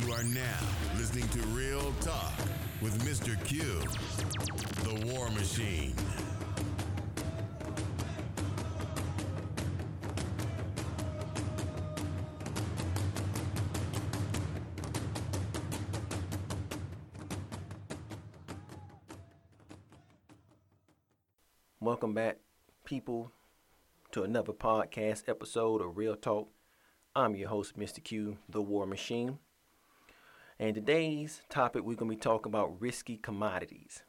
You are now listening to Real Talk with Mr. Q, the War Machine. Welcome back, people, to another podcast episode of Real Talk. I'm your host, Mr. Q, the War Machine. And today's topic, we're going to be talking about risky commodities.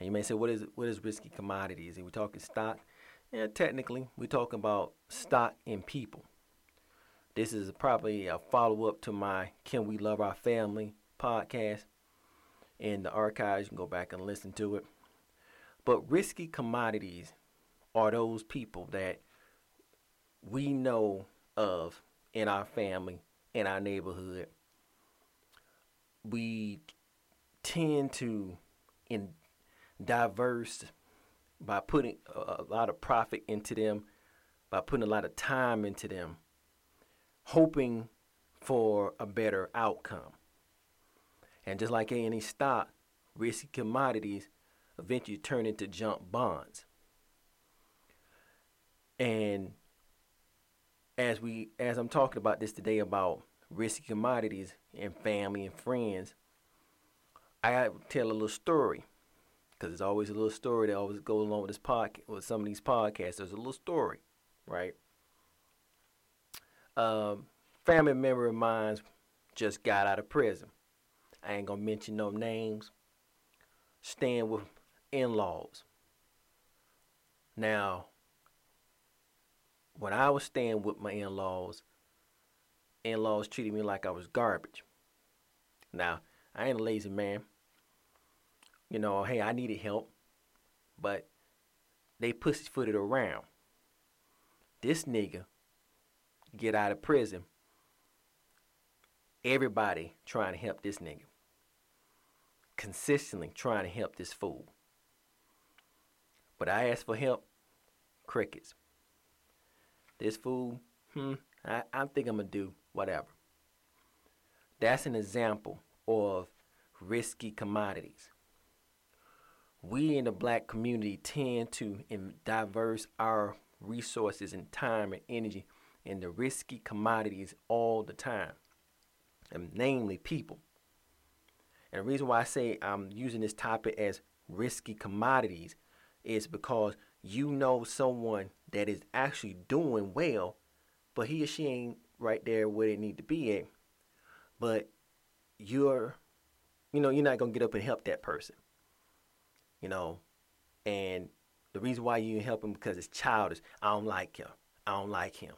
And you may say, what is what is risky commodities? Are we talking stock? Yeah, technically, we're talking about stock in people. This is probably a follow up to my Can We Love Our Family podcast. In the archives, you can go back and listen to it. But risky commodities are those people that we know of in our family, in our neighborhood. We tend to in diverse by putting a, a lot of profit into them, by putting a lot of time into them, hoping for a better outcome. And just like any stock, risky commodities eventually turn into junk bonds. And as we as I'm talking about this today about risky commodities and family and friends, I tell a little story because there's always a little story that always goes along with this podcast with some of these podcasts. There's a little story, right? Um, family member of mine just got out of prison. I ain't gonna mention no names. Staying with in-laws. Now, when I was staying with my in-laws, in-laws treated me like I was garbage. Now, I ain't a lazy man. You know, hey, I needed help, but they pussyfooted around. This nigga get out of prison. Everybody trying to help this nigga. Consistently trying to help this fool. But I asked for help, crickets. This fool, hmm, I, I think I'm gonna do whatever. That's an example of risky commodities. We in the black community tend to diverse our resources and time and energy into risky commodities all the time, and namely people. And the reason why I say I'm using this topic as risky commodities is because you know someone that is actually doing well, but he or she ain't right there where they need to be at. But you're, you know, you're not gonna get up and help that person. You know, and the reason why you help him because it's childish. I don't like him. I don't like him.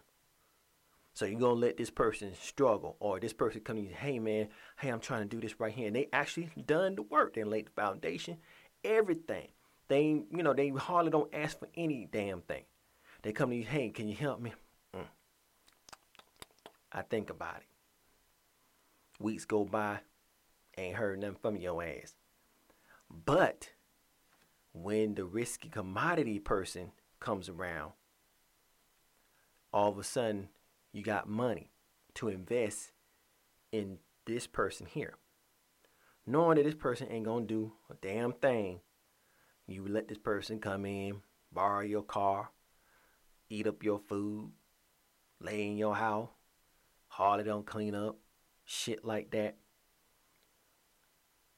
So you're gonna let this person struggle, or this person come to you, hey man, hey, I'm trying to do this right here, and they actually done the work. They laid the foundation, everything. They, you know, they hardly don't ask for any damn thing. They come to you, hey, can you help me? I think about it. Weeks go by, ain't heard nothing from your ass. But when the risky commodity person comes around, all of a sudden you got money to invest in this person here. Knowing that this person ain't gonna do a damn thing you let this person come in, borrow your car, eat up your food, lay in your house, hardly don't clean up, shit like that.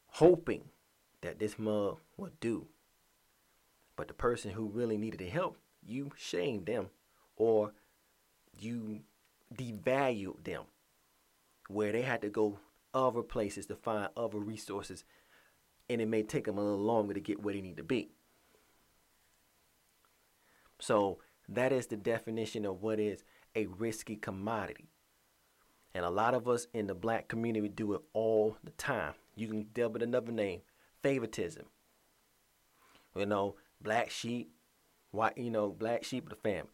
Hoping that this mug would do. But the person who really needed the help, you shamed them or you devalued them where they had to go other places to find other resources and it may take them a little longer to get where they need to be. So that is the definition of what is a risky commodity. And a lot of us in the black community do it all the time. You can deal with another name, favoritism. You know, black sheep, white, you know, black sheep of the family.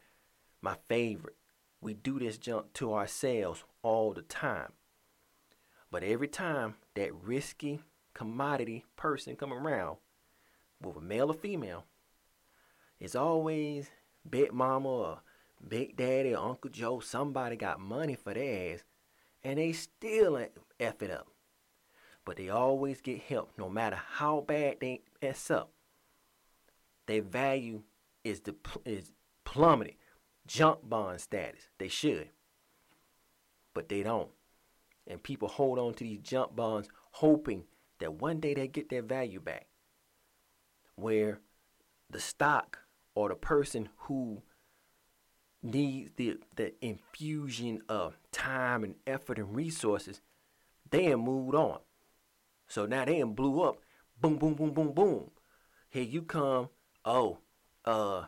My favorite. We do this junk to ourselves all the time. But every time that risky commodity person come around a male or female, it's always Big Mama or Big Daddy or Uncle Joe. Somebody got money for their ass, and they still F it up. But they always get help, no matter how bad they mess up. Their value is the is plummeted, junk bond status. They should, but they don't. And people hold on to these junk bonds, hoping that one day they get their value back. Where the stock or the person who needs the, the infusion of time and effort and resources, they have moved on. So now they blew up. Boom, boom, boom, boom, boom. Here you come. Oh, uh,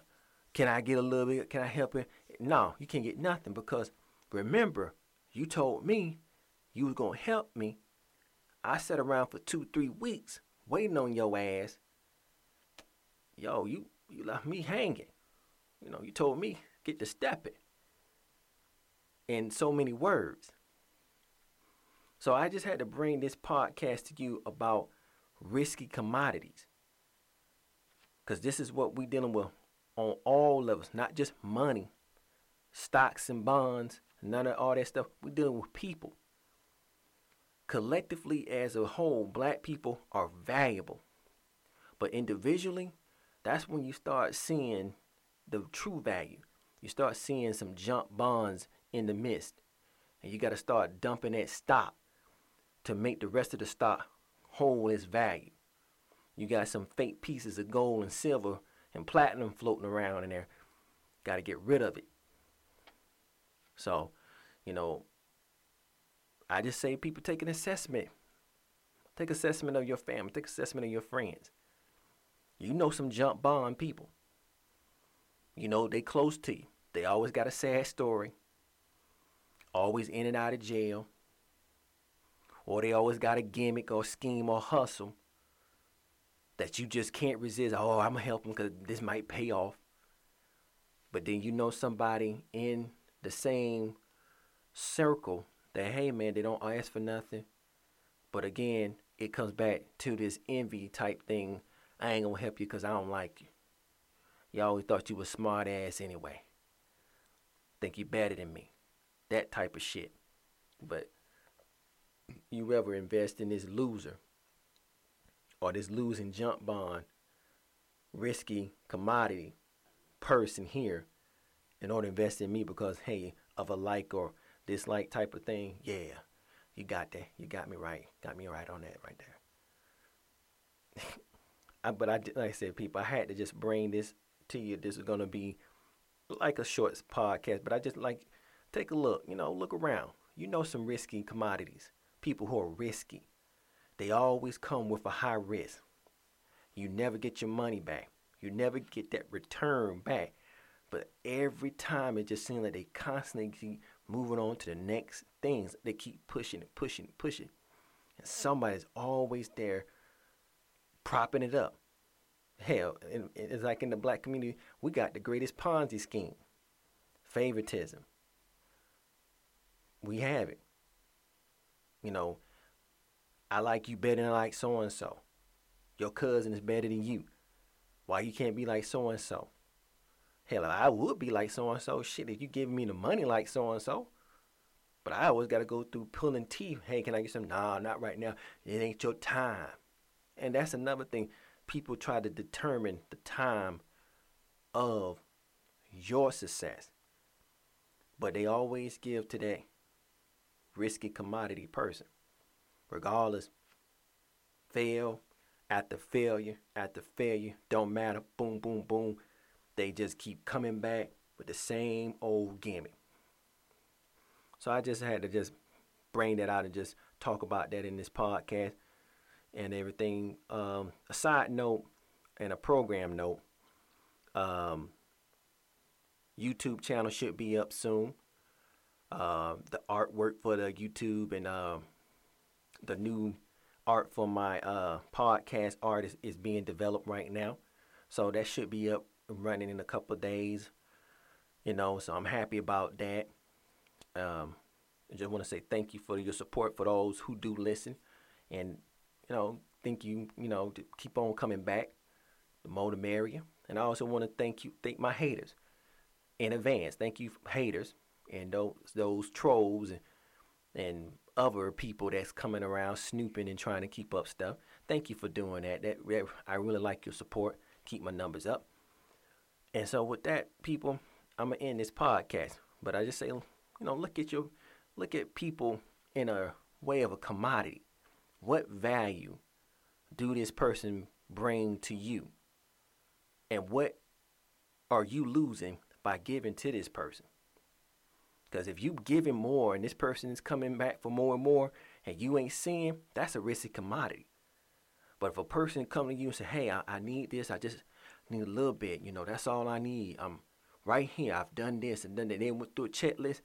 can I get a little bit? Can I help you? No, you can't get nothing because remember, you told me you was gonna help me. I sat around for two, three weeks waiting on your ass. Yo, you you left me hanging. You know, you told me get to stepping. In so many words. So I just had to bring this podcast to you about risky commodities. Cause this is what we're dealing with on all levels, not just money, stocks and bonds, none of all that stuff. We're dealing with people collectively as a whole, black people are valuable. But individually, that's when you start seeing the true value. You start seeing some junk bonds in the midst. And you got to start dumping that stock to make the rest of the stock hold its value. You got some fake pieces of gold and silver and platinum floating around in there. Got to get rid of it. So, you know, I just say people take an assessment. Take assessment of your family. Take assessment of your friends. You know some junk bond people. You know they close to you. They always got a sad story. Always in and out of jail. Or they always got a gimmick or scheme or hustle that you just can't resist. Oh, I'm gonna help them because this might pay off. But then you know somebody in the same circle that hey man, they don't ask for nothing. But again, it comes back to this envy type thing. I ain't gonna help you because I don't like you. You always thought you was smart ass anyway. Think you better than me. That type of shit. But you ever invest in this loser or this losing junk bond, risky commodity person here order to invest in me because hey of a like or dislike type of thing, yeah, you got that. You got me right. Got me right on that right there. I, but I, like I said, people, I had to just bring this to you. This is gonna be like a short podcast, but I just like take a look. You know, look around. You know some risky commodities. People who are risky. They always come with a high risk. You never get your money back. You never get that return back. But every time it just seems like they constantly keep moving on to the next things. They keep pushing and pushing and pushing. And somebody's always there propping it up. Hell, it's like in the black community, we got the greatest Ponzi scheme favoritism. We have it. You know, I like you better than I like so and so. Your cousin is better than you. Why you can't be like so and so? Hell, I would be like so and so. Shit, if you give me the money like so and so. But I always got to go through pulling teeth. Hey, can I get some? Nah, not right now. It ain't your time. And that's another thing. People try to determine the time of your success. But they always give to that risky commodity person. Regardless, fail after failure after failure, don't matter. Boom, boom, boom they just keep coming back with the same old gimmick. So I just had to just bring that out and just talk about that in this podcast and everything. Um, a side note and a program note. Um, YouTube channel should be up soon. Uh, the artwork for the YouTube and uh, the new art for my uh, podcast art is, is being developed right now. So that should be up and running in a couple days. You know, so I'm happy about that. Um, I just want to say thank you for your support for those who do listen, and you know, thank you, you know, to keep on coming back. The more the merrier. And I also want to thank you, thank my haters in advance. Thank you, haters, and those those trolls and and other people that's coming around snooping and trying to keep up stuff. Thank you for doing that. That, that I really like your support. Keep my numbers up. And so with that, people, I'm gonna end this podcast. But I just say, you know, look at your look at people in a way of a commodity. What value do this person bring to you? And what are you losing by giving to this person? Because if you giving more and this person is coming back for more and more and you ain't seeing, that's a risky commodity. But if a person come to you and say, hey, I, I need this, I just need a little bit, you know, that's all I need. I'm right here. I've done this and done that. They went through a checklist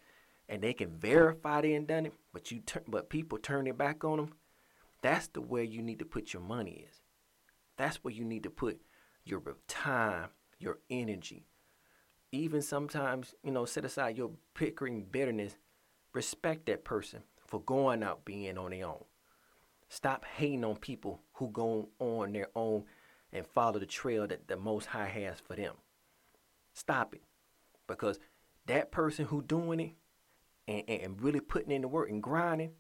and they can verify they ain't done it, but you turn but people turn it back on them. That's the way you need to put your money is. That's where you need to put your time, your energy, even sometimes, you know, set aside your pickering bitterness. Respect that person for going out being on their own. Stop hating on people who go on their own and follow the trail that the Most High has for them. Stop it. Because that person who doing it and, and really putting in the work and grinding,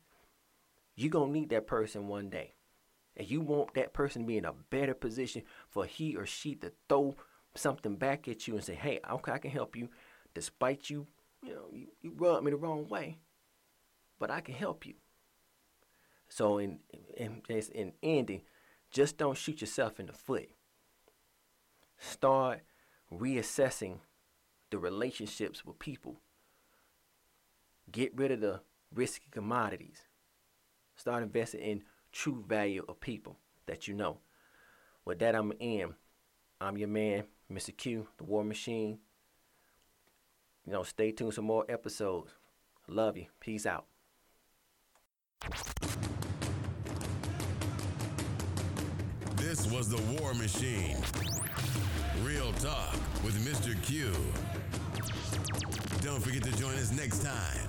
you're going to need that person one day. And you want that person to be in a better position for he or she to throw something back at you and say, hey, okay, I can help you despite you, you know, you, you rub me the wrong way, but I can help you. So in, in, in ending, just don't shoot yourself in the foot. Start reassessing the relationships with people. Get rid of the risky commodities. Start investing in true value of people that you know. With that, I'm in. I'm your man, Mr. Q, the War Machine. You know, stay tuned for more episodes. Love you. Peace out. This was the War Machine. Real talk with Mr. Q. Don't forget to join us next time